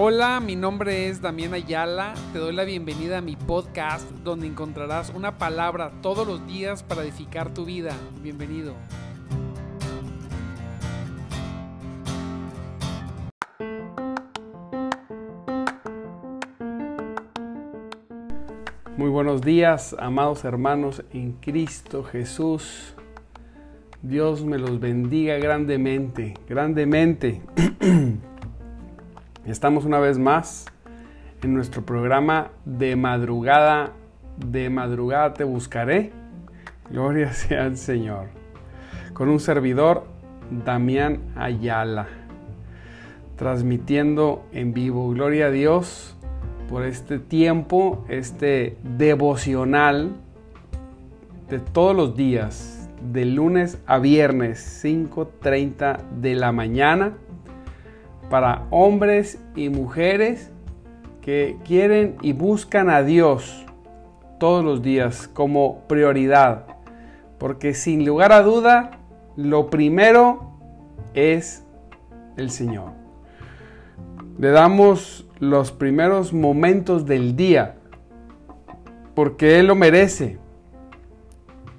Hola, mi nombre es Damián Ayala. Te doy la bienvenida a mi podcast donde encontrarás una palabra todos los días para edificar tu vida. Bienvenido. Muy buenos días, amados hermanos en Cristo Jesús. Dios me los bendiga grandemente, grandemente. Estamos una vez más en nuestro programa de madrugada. De madrugada te buscaré. Gloria sea al Señor. Con un servidor, Damián Ayala. Transmitiendo en vivo. Gloria a Dios por este tiempo, este devocional de todos los días, de lunes a viernes, 5.30 de la mañana, para hombres y mujeres que quieren y buscan a Dios todos los días como prioridad. Porque sin lugar a duda, lo primero es el Señor. Le damos los primeros momentos del día, porque Él lo merece,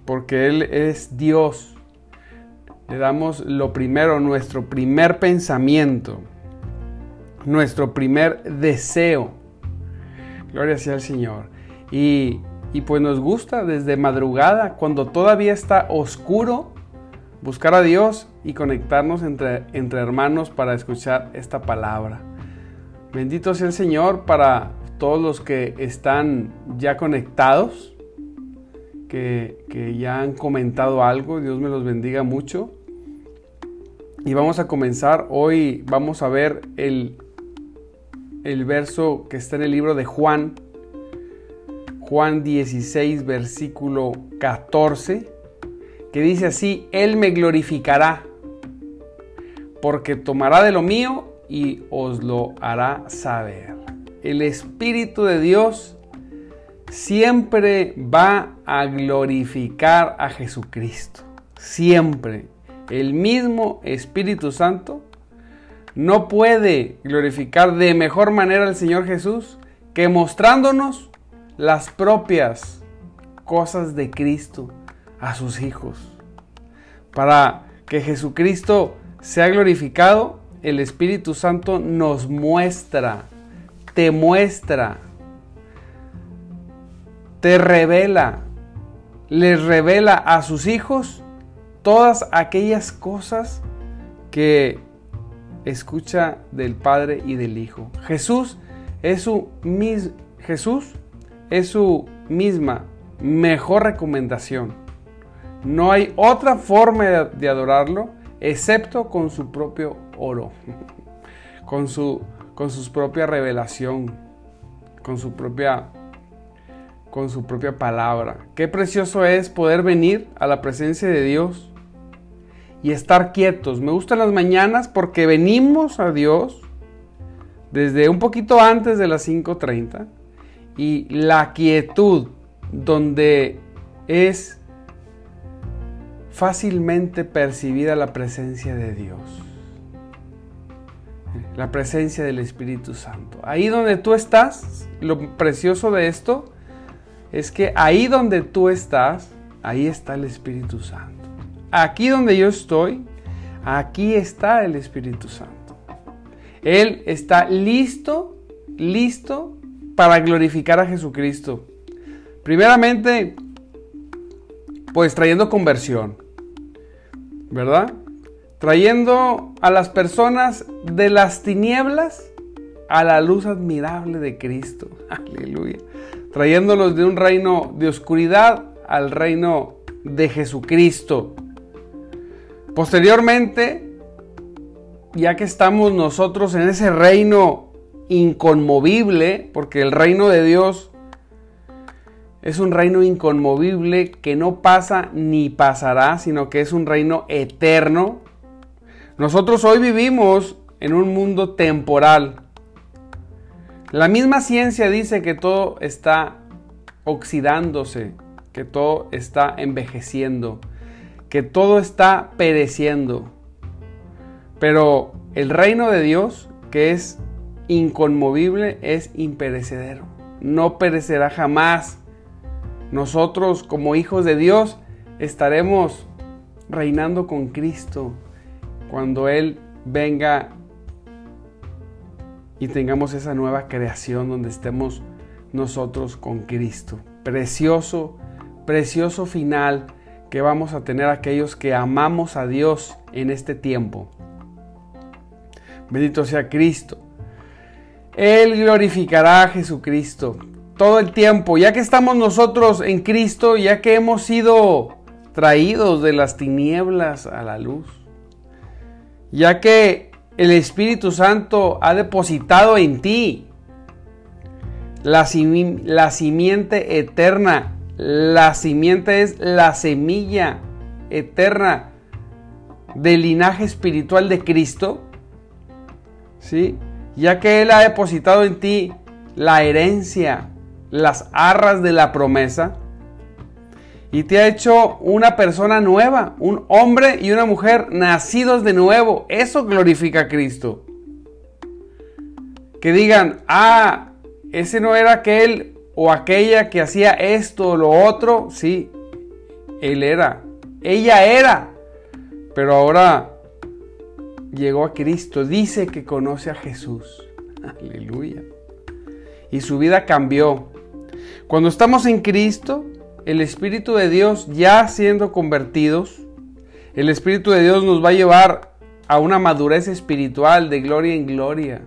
porque Él es Dios. Le damos lo primero, nuestro primer pensamiento, nuestro primer deseo. Gloria sea al Señor. Y, y pues nos gusta desde madrugada, cuando todavía está oscuro, buscar a Dios y conectarnos entre, entre hermanos para escuchar esta palabra. Bendito sea el Señor para todos los que están ya conectados, que, ya han comentado algo. Dios me los bendiga mucho. Y vamos a comenzar. Hoy vamos a ver el, el verso que está en el libro de Juan. Juan 16, versículo 14, que dice así, Él me glorificará, porque tomará de lo mío y os lo hará saber. El Espíritu de Dios siempre va a glorificar a Jesucristo. Siempre. El mismo Espíritu Santo no puede glorificar de mejor manera al Señor Jesús que mostrándonos las propias cosas de Cristo a sus hijos. Para que Jesucristo sea glorificado, el Espíritu Santo nos muestra, te muestra, te revela, les revela a sus hijos todas aquellas cosas que escucha del Padre y del Hijo. Jesús es su, Jesús es su misma mejor recomendación. No hay otra forma de adorarlo excepto con su propio oro, con su, con su propia revelación, con su propia, con su propia palabra. Qué precioso es poder venir a la presencia de Dios y estar quietos. Me gustan las mañanas porque venimos a Dios desde un poquito antes de las 5.30 y la quietud donde es fácilmente percibida la presencia de Dios. La presencia del Espíritu Santo. Ahí donde tú estás, lo precioso de esto es que ahí donde tú estás, ahí está el Espíritu Santo. Aquí donde yo estoy, aquí está el Espíritu Santo. Él está listo, listo para glorificar a Jesucristo. Primeramente, pues trayendo conversión. ¿verdad? Trayendo a las personas de las tinieblas a la luz admirable de Cristo. Aleluya. Trayéndolos de un reino de oscuridad al reino de Jesucristo. Posteriormente, ya que estamos nosotros en ese reino inconmovible, porque el reino de Dios es un reino inconmovible que no pasa ni pasará, sino que es un reino eterno. Nosotros hoy vivimos en un mundo temporal. La misma ciencia dice que todo está oxidándose, que todo está envejeciendo, que todo está pereciendo. Pero el reino de Dios, que es inconmovible es imperecedero. No perecerá jamás. Nosotros como hijos de Dios estaremos reinando con Cristo cuando Él venga y tengamos esa nueva creación donde estemos nosotros con Cristo. Precioso, precioso final que vamos a tener aquellos que amamos a Dios en este tiempo. Bendito sea Cristo. Él glorificará a Jesucristo todo el tiempo, ya que estamos nosotros en Cristo, ya que hemos sido traídos de las tinieblas a la luz, ya que el Espíritu Santo ha depositado en ti la, simiente eterna. La simiente es la semilla eterna del linaje espiritual de Cristo. ¿Sí? Ya que Él ha depositado en ti la herencia, las arras de la promesa y te ha hecho una persona nueva, un hombre y una mujer nacidos de nuevo. Eso glorifica a Cristo. Que digan, ah, ese no era aquel o aquella que hacía esto o lo otro. Sí, él era. Ella era. Pero ahora llegó a Cristo. Dice que conoce a Jesús. Aleluya. Y su vida cambió. Cuando estamos en Cristo, el Espíritu de Dios ya siendo convertidos, el Espíritu de Dios nos va a llevar a una madurez espiritual de gloria en gloria.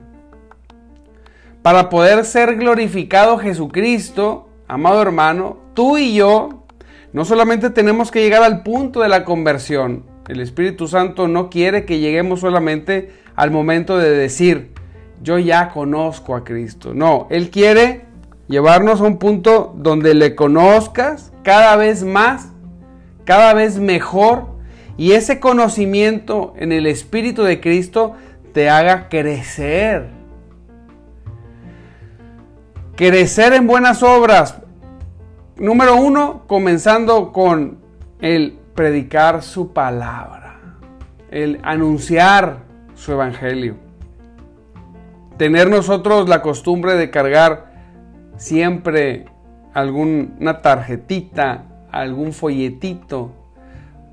Para poder ser glorificado Jesucristo, amado hermano, tú y yo no solamente tenemos que llegar al punto de la conversión, el Espíritu Santo no quiere que lleguemos solamente al momento de decir, yo ya conozco a Cristo. No, Él quiere llevarnos a un punto donde le conozcas, cada vez más, cada vez mejor, y ese conocimiento en el Espíritu de Cristo te haga crecer. Crecer en buenas obras. Número uno, comenzando con el predicar su palabra, el anunciar su evangelio. Tener nosotros la costumbre de cargar siempre alguna tarjetita, algún folletito,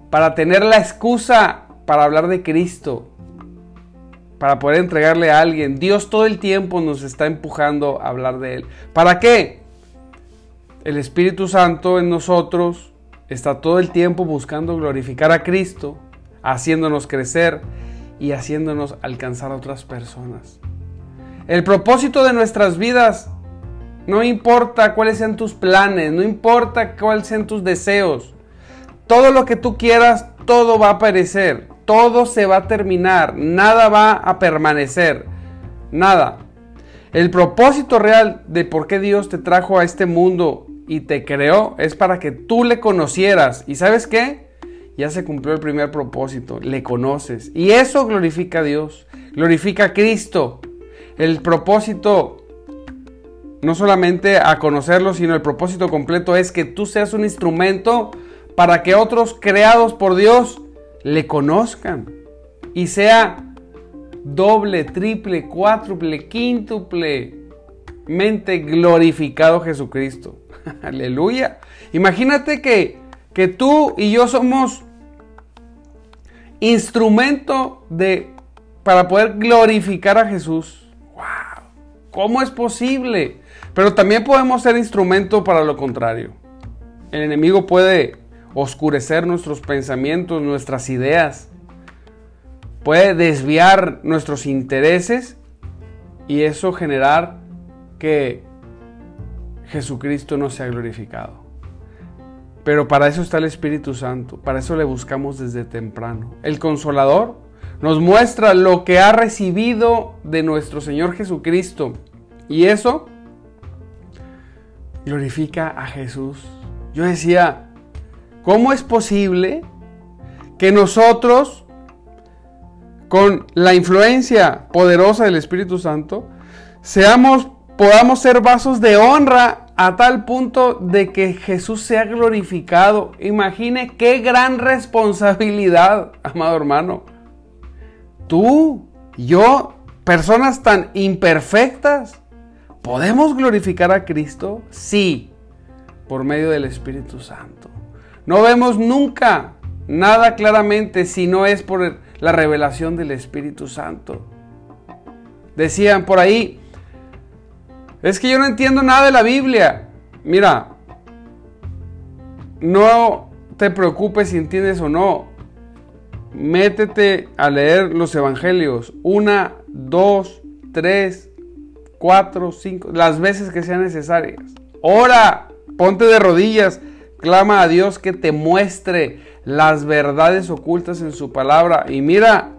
para tener la excusa para hablar de Cristo, para poder entregarle a alguien. Dios todo el tiempo nos está empujando a hablar de Él. ¿Para qué? El Espíritu Santo en nosotros está todo el tiempo buscando glorificar a Cristo, haciéndonos crecer y haciéndonos alcanzar a otras personas. El propósito de nuestras vidas no importa cuáles sean tus planes, no importa cuáles sean tus deseos. Todo lo que tú quieras, todo va a perecer, todo se va a terminar, nada va a permanecer, nada. El propósito real de por qué Dios te trajo a este mundo y te creó es para que tú le conocieras. ¿Y sabes qué? Ya se cumplió el primer propósito, le conoces. Y eso glorifica a Dios, glorifica a Cristo. El propósito no solamente a conocerlo, sino el propósito completo es que tú seas un instrumento para que otros creados por Dios le conozcan y sea doble, triple, cuádruple, quíntuple mente glorificado Jesucristo. Aleluya. Imagínate que, que tú y yo somos instrumento de para poder glorificar a Jesús. Wow. ¿Cómo es posible? Pero también podemos ser instrumento para lo contrario. El enemigo puede oscurecer nuestros pensamientos, nuestras ideas. Puede desviar nuestros intereses y eso generar que Jesucristo no sea glorificado. Pero para eso está el Espíritu Santo, para eso le buscamos desde temprano. El consolador nos muestra lo que ha recibido de nuestro Señor Jesucristo y eso glorifica a Jesús. Yo decía, ¿cómo es posible que nosotros, con la influencia poderosa del Espíritu Santo, seamos, podamos ser vasos de honra a tal punto de que Jesús sea glorificado? Imagine qué gran responsabilidad, amado hermano. Tú, yo, personas tan imperfectas, ¿podemos glorificar a Cristo? Sí, por medio del Espíritu Santo. No vemos nunca nada claramente si no es por la revelación del Espíritu Santo. Decían por ahí, es que yo no entiendo nada de la Biblia. Mira, no te preocupes si entiendes o no. Métete a leer los evangelios. Una, dos, tres, cuatro, cinco, las veces que sean necesarias. Ora, ponte de rodillas, clama a Dios que te muestre las verdades ocultas en su palabra. Y mira,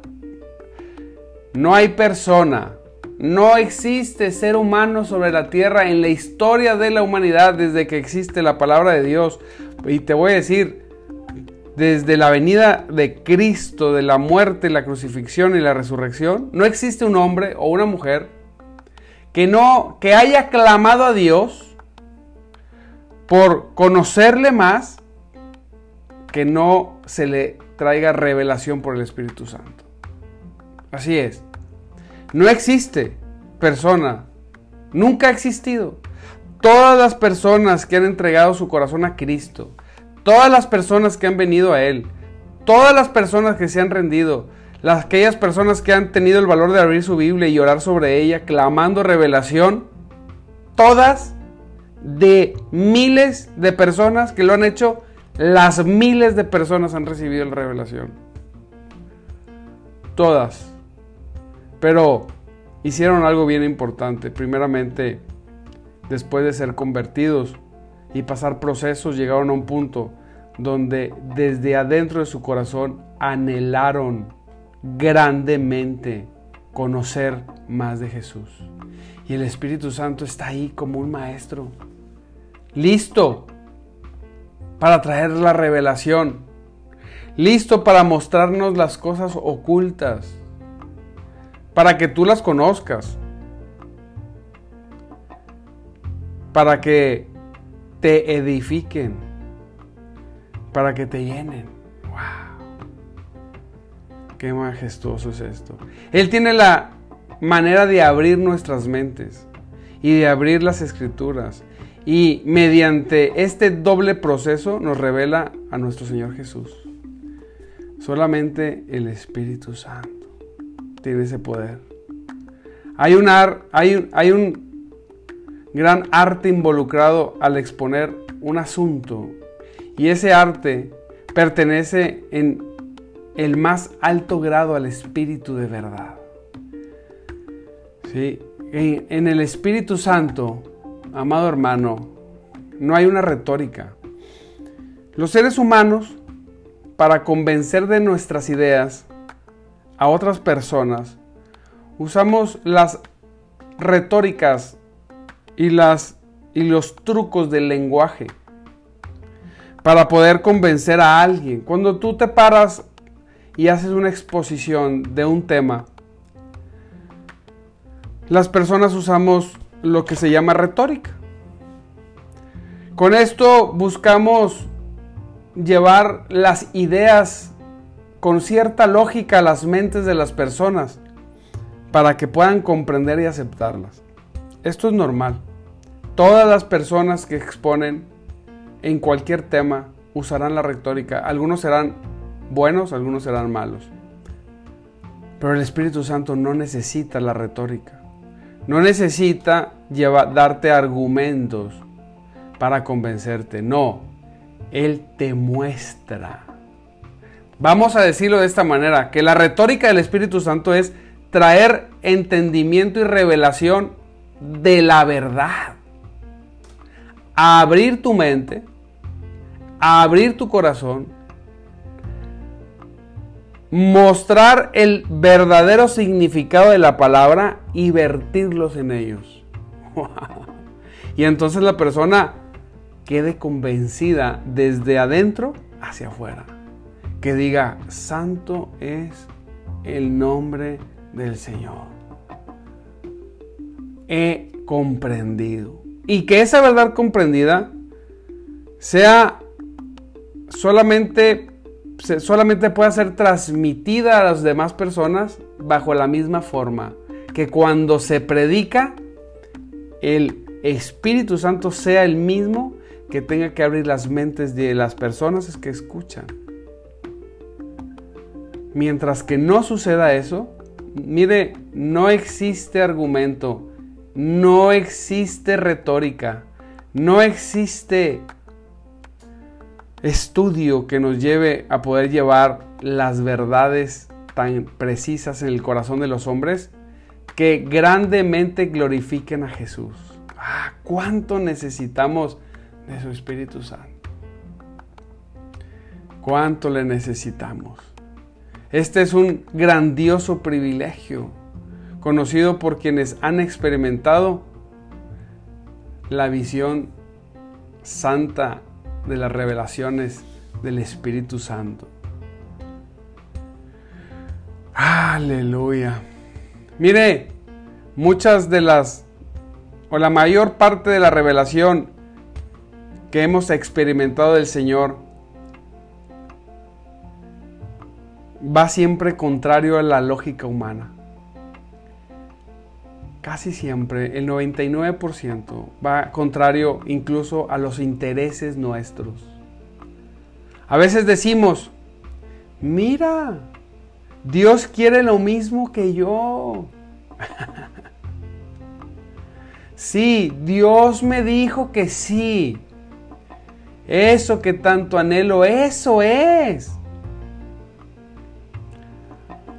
no hay persona, no existe ser humano sobre la tierra en la historia de la humanidad desde que existe la palabra de Dios. Y te voy a decir, desde la venida de Cristo, de la muerte, la crucifixión y la resurrección, no existe un hombre o una mujer que no que haya clamado a Dios por conocerle más que no se le traiga revelación por el Espíritu Santo. Así es. No existe persona, nunca ha existido. Todas las personas que han entregado su corazón a Cristo, todas las personas que han venido a Él, todas las personas que se han rendido, las, aquellas personas que han tenido el valor de abrir su Biblia y orar sobre ella, clamando revelación, todas de miles de personas que lo han hecho, las miles de personas han recibido la revelación. Todas. Pero hicieron algo bien importante. Primeramente, después de ser convertidos, y pasar procesos llegaron a un punto donde desde adentro de su corazón anhelaron grandemente conocer más de Jesús. Y el Espíritu Santo está ahí como un maestro, listo para traer la revelación, listo para mostrarnos las cosas ocultas, para que tú las conozcas, para que te edifiquen, para que te llenen. ¡Wow! Qué majestuoso es esto. Él tiene la manera de abrir nuestras mentes y de abrir las escrituras. Y mediante este doble proceso nos revela a nuestro Señor Jesús. Solamente el Espíritu Santo tiene ese poder. Hay un, hay hay un gran arte involucrado al exponer un asunto y ese arte pertenece en el más alto grado al espíritu de verdad. ¿Sí? En el Espíritu Santo, amado hermano, no hay una retórica. Los seres humanos, para convencer de nuestras ideas a otras personas, usamos las retóricas y, las, y los trucos del lenguaje para poder convencer a alguien. Cuando tú te paras y haces una exposición de un tema, las personas usamos lo que se llama retórica. Con esto buscamos llevar las ideas con cierta lógica a las mentes de las personas para que puedan comprender y aceptarlas. Esto es normal. Todas las personas que exponen en cualquier tema usarán la retórica. Algunos serán buenos, algunos serán malos. Pero el Espíritu Santo no necesita la retórica. No necesita darte argumentos para convencerte. No, Él te muestra. Vamos a decirlo de esta manera, que la retórica del Espíritu Santo es traer entendimiento y revelación de la verdad abrir tu mente, a abrir tu corazón, mostrar el verdadero significado de la palabra y vertirlos en ellos. Y entonces la persona quede convencida desde adentro hacia afuera. Que diga, santo es el nombre del Señor. He comprendido y que esa verdad comprendida sea solamente, solamente pueda ser transmitida a las demás personas bajo la misma forma que cuando se predica, el Espíritu Santo sea el mismo que tenga que abrir las mentes de las personas que escuchan. Mientras que no suceda eso, mire, no existe argumento, no existe retórica, no existe estudio que nos lleve a poder llevar las verdades tan precisas en el corazón de los hombres que grandemente glorifiquen a Jesús. Ah, cuánto necesitamos de su Espíritu Santo. Cuánto le necesitamos. Este es un grandioso privilegio, conocido por quienes han experimentado la visión santa de las revelaciones del Espíritu Santo. Aleluya. Mire, muchas de las, o la mayor parte de la revelación que hemos experimentado del Señor va siempre contrario a la lógica humana. Casi siempre, el 99% va contrario incluso a los intereses nuestros. A veces decimos, mira, Dios quiere lo mismo que yo. sí, Dios me dijo que sí. Eso que tanto anhelo, eso es.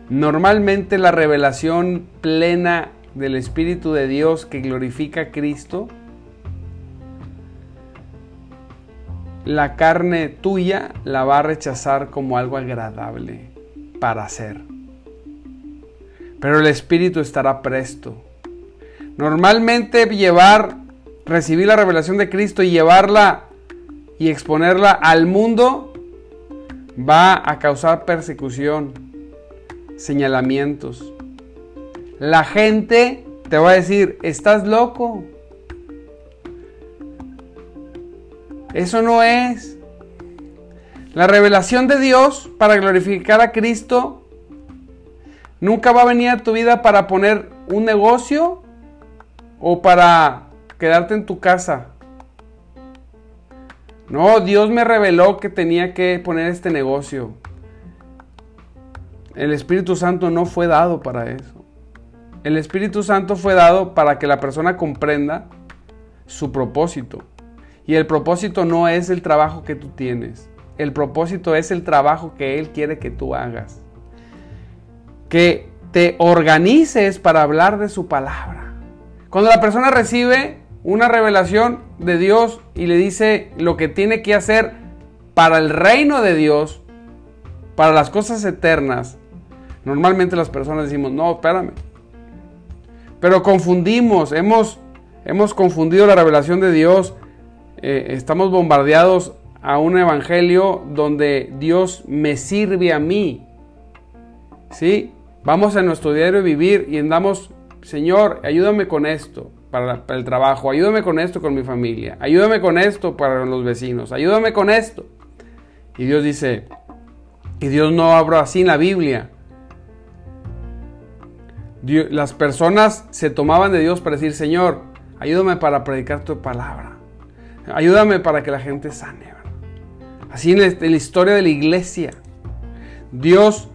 Normalmente la revelación plena del Espíritu de Dios que glorifica a Cristo, la carne tuya la va a rechazar como algo agradable para hacer. Pero el Espíritu estará presto. Normalmente llevar, recibir la revelación de Cristo y llevarla y exponerla al mundo va a causar persecución, señalamientos. La gente te va a decir, estás loco. Eso no es. La revelación de Dios para glorificar a Cristo nunca va a venir a tu vida para poner un negocio o para quedarte en tu casa. No, Dios me reveló que tenía que poner este negocio. El Espíritu Santo no fue dado para eso. El Espíritu Santo fue dado para que la persona comprenda su propósito. Y el propósito no es el trabajo que tú tienes. El propósito es el trabajo que Él quiere que tú hagas. Que te organices para hablar de su palabra. Cuando la persona recibe una revelación de Dios y le dice lo que tiene que hacer para el reino de Dios, para las cosas eternas, normalmente las personas decimos, no, espérame. Pero confundimos, hemos, hemos confundido la revelación de Dios, eh, estamos bombardeados a un evangelio donde Dios me sirve a mí. ¿Sí? Vamos a nuestro diario vivir y andamos, Señor, ayúdame con esto para, el trabajo, ayúdame con esto con mi familia, ayúdame con esto para los vecinos, ayúdame con esto. Y Dios dice, y Dios no habla así en la Biblia. Las personas se tomaban de Dios para decir, Señor, ayúdame para predicar tu palabra. Ayúdame para que la gente sane. Así en la historia de la iglesia, Dios,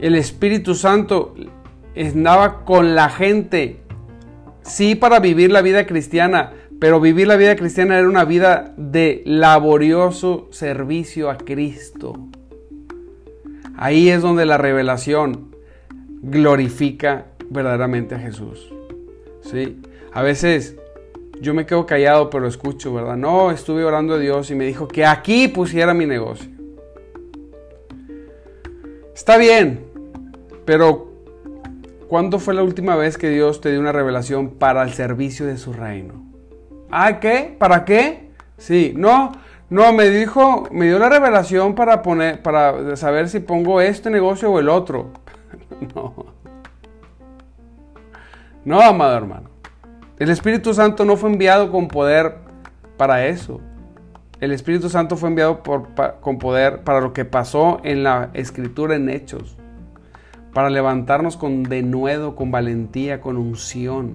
el Espíritu Santo, andaba con la gente, sí para vivir la vida cristiana, pero vivir la vida cristiana era una vida de laborioso servicio a Cristo. Ahí es donde la revelación glorifica verdaderamente a Jesús. ¿Sí? A veces yo me quedo callado, pero escucho, ¿verdad? No, estuve orando a Dios y me dijo que aquí pusiera mi negocio. Está bien, pero ¿cuándo fue la última vez que Dios te dio una revelación para el servicio de su reino? ¿Ah, qué? ¿Para qué? Sí, no, no, me dijo, me dio la revelación para poner, para saber si pongo este negocio o el otro. no. No, amado hermano. El Espíritu Santo no fue enviado con poder para eso. El Espíritu Santo fue enviado con poder para lo que pasó en la escritura en Hechos. para levantarnos con denuedo, con valentía, con unción,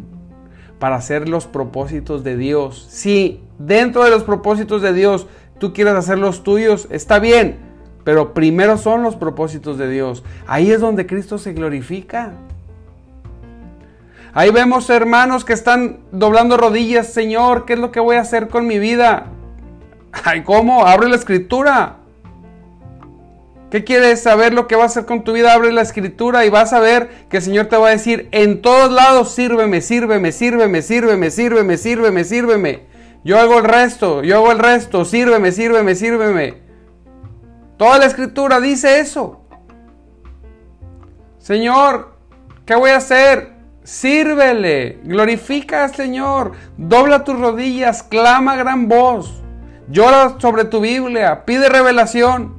para hacer los propósitos de Dios. Si dentro de los propósitos de Dios tú quieres hacer los tuyos, está bien, pero primero son los propósitos de Dios. Ahí es donde Cristo se glorifica. Ahí vemos hermanos que están doblando rodillas, Señor, ¿qué es lo que voy a hacer con mi vida? Ay, ¿cómo? Abre la escritura. ¿Qué quieres saber lo que va a hacer con tu vida? Abre la escritura y vas a ver que el Señor te va a decir, en todos lados, sírveme, sírveme, sírveme, sírveme, sírveme, sírveme, sírveme. Yo hago el resto, yo hago el resto, sírveme, sírveme, sírveme. Toda la escritura dice eso. Señor, ¿qué voy a hacer? Sírvele, glorifica al Señor, dobla tus rodillas, clama gran voz, llora sobre tu Biblia, pide revelación,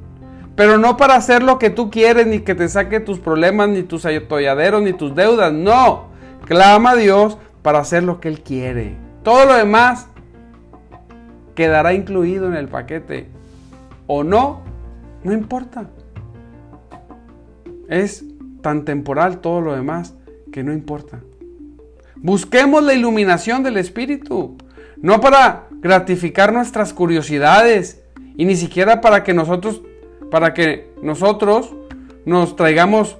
pero no para hacer lo que tú quieres, ni que te saque tus problemas, ni tus atolladeros, ni tus deudas, no, clama a Dios para hacer lo que Él quiere. Todo lo demás quedará incluido en el paquete o no, no importa. Es tan temporal todo lo demás que no importa. Busquemos la iluminación del Espíritu, no para gratificar nuestras curiosidades y ni siquiera para que nosotros para que nosotros nos traigamos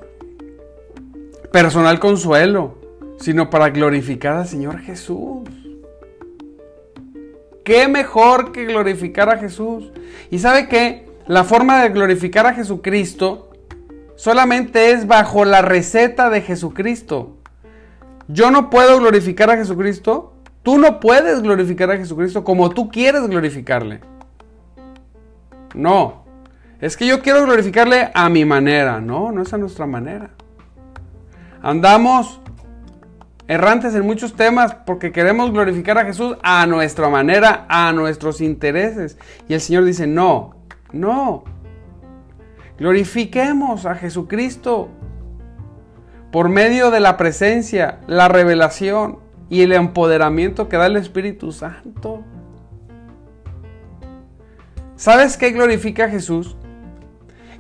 personal consuelo, sino para glorificar al Señor Jesús. ¿Qué mejor que glorificar a Jesús? Y sabe que la forma de glorificar a Jesucristo solamente es bajo la receta de Jesucristo. Yo no puedo glorificar a Jesucristo. Tú no puedes glorificar a Jesucristo como tú quieres glorificarle. No. Es que yo quiero glorificarle a mi manera. No, no es a nuestra manera. Andamos errantes en muchos temas porque queremos glorificar a Jesús a nuestra manera, a nuestros intereses. Y el Señor dice, no, no. Glorifiquemos a Jesucristo por medio de la presencia, la revelación y el empoderamiento que da el Espíritu Santo. ¿Sabes qué glorifica a Jesús?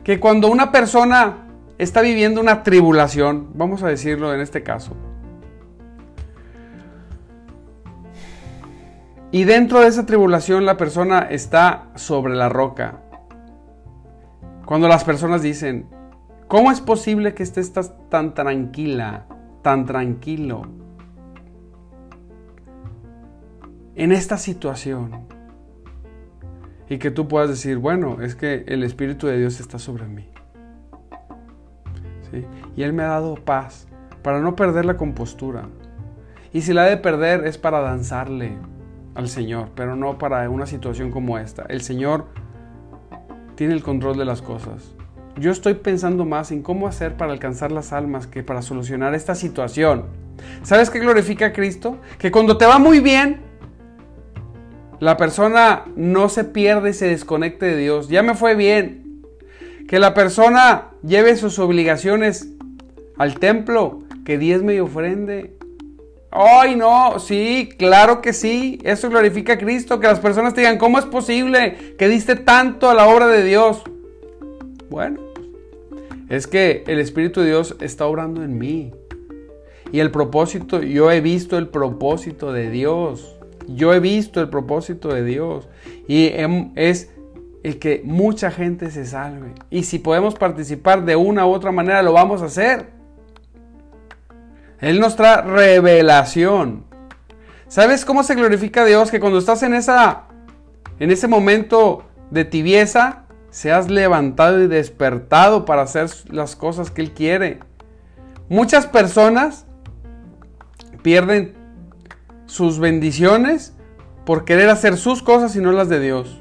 Que cuando una persona está viviendo una tribulación, vamos a decirlo en este caso, y dentro de esa tribulación la persona está sobre la roca, cuando las personas dicen, ¿cómo es posible que estés tan tranquila, tan tranquilo en esta situación? Y que tú puedas decir, bueno, es que el Espíritu de Dios está sobre mí. Y Él me ha dado paz para no perder la compostura. Y si la he de perder es para danzarle al Señor, pero no para una situación como esta. El Señor tiene el control de las cosas. Yo estoy pensando más en cómo hacer para alcanzar las almas que para solucionar esta situación. ¿Sabes qué glorifica a Cristo? Que cuando te va muy bien, la persona no se pierde y se desconecte de Dios. Ya me fue bien. Que la persona lleve sus obligaciones al templo, que diezme y ofrende. ¡Ay, no! Sí, claro que sí. Eso glorifica a Cristo. Que las personas te digan, ¿cómo es posible que diste tanto a la obra de Dios? Bueno, es que el Espíritu de Dios está obrando en mí. Y el propósito, yo he visto el propósito de Dios. Yo he visto el propósito de Dios. Y es el que mucha gente se salve. Y si podemos participar de una u otra manera, lo vamos a hacer. Él nos trae revelación. ¿Sabes cómo se glorifica a Dios? Que cuando estás en, esa, en ese momento de tibieza, seas levantado y despertado para hacer las cosas que Él quiere. Muchas personas pierden sus bendiciones por querer hacer sus cosas y no las de Dios.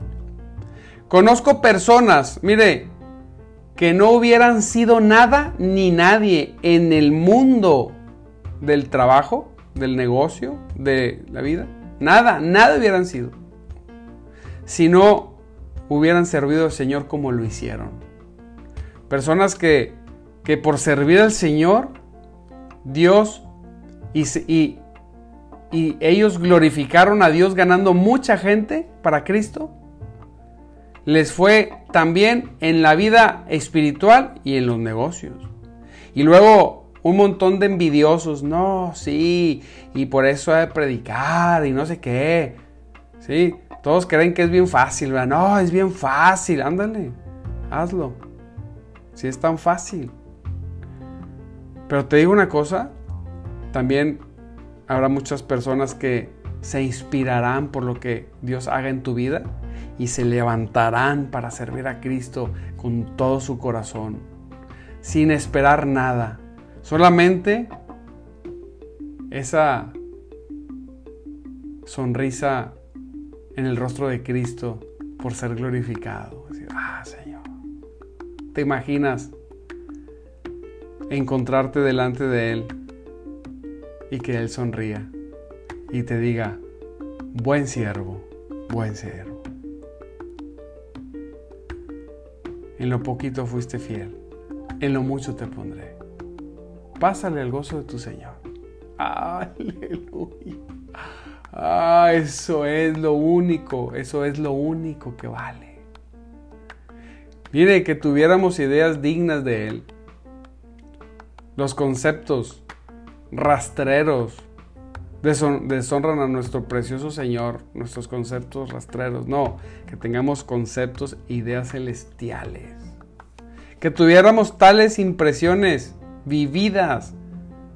Conozco personas, mire, que no hubieran sido nada ni nadie en el mundo del trabajo, del negocio, de la vida. Nada, nada hubieran sido. Si no hubieran servido al Señor como lo hicieron. Personas que, que por servir al Señor, Dios y, y, y ellos glorificaron a Dios ganando mucha gente para Cristo. Les fue también en la vida espiritual y en los negocios. Y luego un montón de envidiosos, no, sí, y por eso hay de predicar y no sé qué. Sí, todos creen que es bien fácil, ¿verdad? No, es bien fácil, ándale, hazlo. Si es tan fácil. Pero te digo una cosa, también habrá muchas personas que se inspirarán por lo que Dios haga en tu vida y se levantarán para servir a Cristo con todo su corazón, sin esperar nada, solamente esa sonrisa en el rostro de Cristo por ser glorificado. ah, Señor. ¿Te imaginas encontrarte delante de Él y que Él sonría y te diga, buen siervo, buen siervo? En lo poquito fuiste fiel, en lo mucho te pondré. Pásale el gozo de tu Señor. Aleluya. Ah, eso es lo único, eso es lo único que vale. Mire, que tuviéramos ideas dignas de Él. Los conceptos rastreros deshonran a nuestro precioso Señor, nuestros conceptos rastreros. No, que tengamos conceptos, ideas celestiales. Que tuviéramos tales impresiones vividas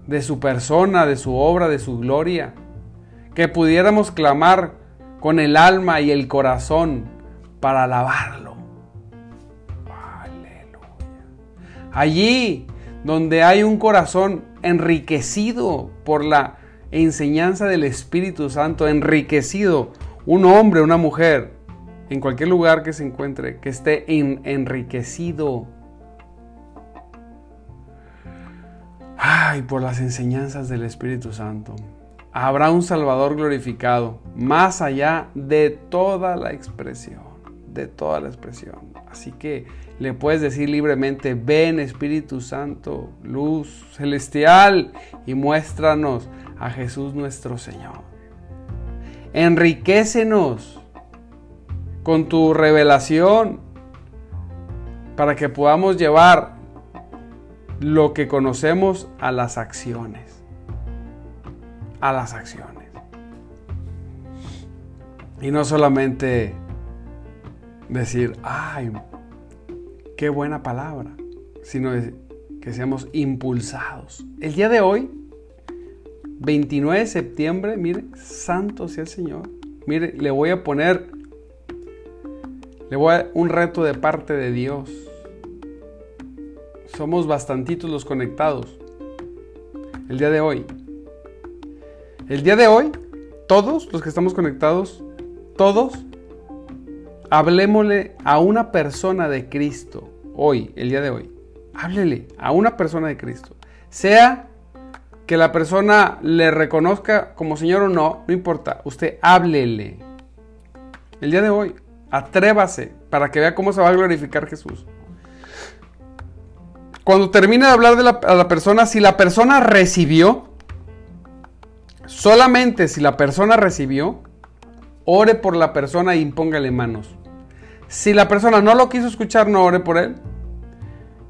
de su persona, de su obra, de su gloria que pudiéramos clamar con el alma y el corazón para alabarlo. Aleluya. Allí donde hay un corazón enriquecido por la enseñanza del Espíritu Santo, enriquecido, un hombre, una mujer, en cualquier lugar que se encuentre, que esté enriquecido. Ay, por las enseñanzas del Espíritu Santo habrá un Salvador glorificado, más allá de toda la expresión, de toda la expresión. Así que le puedes decir libremente, ven Espíritu Santo, luz celestial, y muéstranos a Jesús nuestro Señor. Enriquecenos con tu revelación para que podamos llevar lo que conocemos a las acciones a las acciones. Y no solamente decir, ay, qué buena palabra, sino que seamos impulsados. El día de hoy, 29 de septiembre, mire, santo sea el Señor. Mire, le voy a poner, le voy a un reto de parte de Dios. Somos bastantitos los conectados. El día de hoy, el día de hoy, todos los que estamos conectados, todos, hablemosle a una persona de Cristo hoy, el día de hoy. Háblele a una persona de Cristo. Sea que la persona le reconozca como Señor o no, no importa. Usted háblele. El día de hoy, atrévase para que vea cómo se va a glorificar Jesús. Cuando termine de hablar de la, a la persona, si la persona recibió, Solamente si la persona recibió, ore por la persona e impóngale manos. Si la persona no lo quiso escuchar, no ore por él.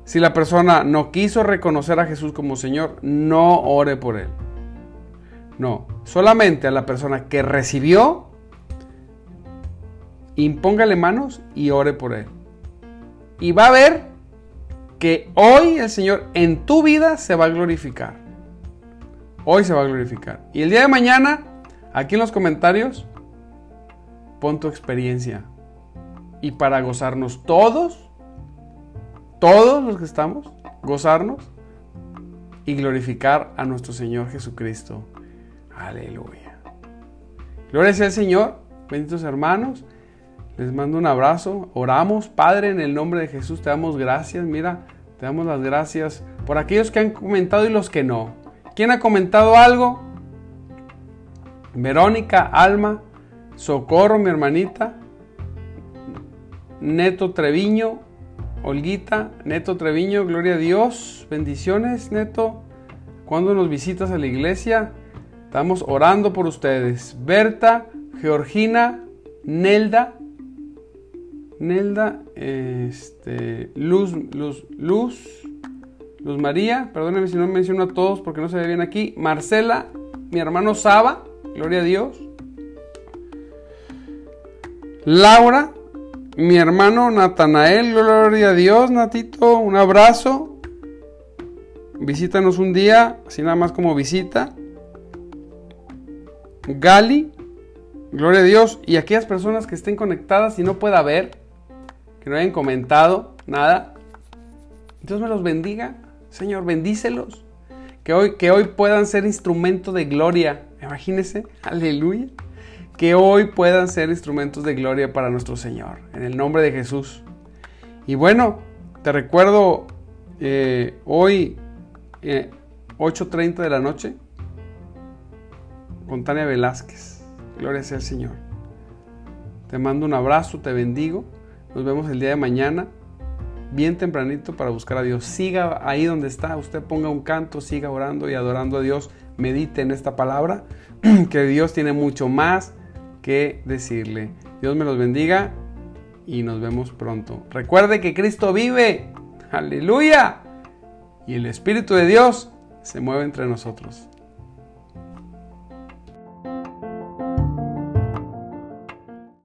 Si la persona no quiso reconocer a Jesús como Señor, no ore por él. No, solamente a la persona que recibió, impóngale manos y ore por él. Y va a ver que hoy el Señor en tu vida se va a glorificar. Hoy se va a glorificar. Y el día de mañana, aquí en los comentarios, pon tu experiencia. Y para gozarnos todos, todos los que estamos, gozarnos y glorificar a nuestro Señor Jesucristo. Aleluya. Gloria sea al Señor, benditos hermanos. Les mando un abrazo. Oramos, Padre, en el nombre de Jesús. Te damos gracias. Mira, te damos las gracias por aquellos que han comentado y los que no. ¿Quién ha comentado algo? Verónica, Alma, Socorro, mi hermanita, Neto Treviño, Olguita, Neto Treviño, gloria a Dios, bendiciones, Neto. Cuando nos visitas a la iglesia, estamos orando por ustedes. Berta, Georgina, Nelda, Nelda, este, Luz, Luz, Luz, Luz María, perdónenme si no menciono a todos porque no se ve bien aquí. Marcela, mi hermano Saba, gloria a Dios. Laura, mi hermano Natanael, gloria a Dios, Natito, un abrazo. Visítanos un día, así nada más como visita. Gali, gloria a Dios. Y aquellas personas que estén conectadas y no pueda ver, que no hayan comentado nada, Dios me los bendiga. Señor, bendícelos. Que hoy, que hoy puedan ser instrumento de gloria. Imagínense, aleluya. Que hoy puedan ser instrumentos de gloria para nuestro Señor. En el nombre de Jesús. Y bueno, te recuerdo eh, hoy, 8.30 eh, de la noche, con Tania Velázquez. Gloria sea al Señor. Te mando un abrazo, te bendigo. Nos vemos el día de mañana, bien tempranito para buscar a Dios. Siga ahí donde está, usted ponga un canto, siga orando y adorando a Dios. Medite en esta palabra, que Dios tiene mucho más que decirle. Dios me los bendiga y nos vemos pronto. Recuerde que Cristo vive. Aleluya. Y el Espíritu de Dios se mueve entre nosotros.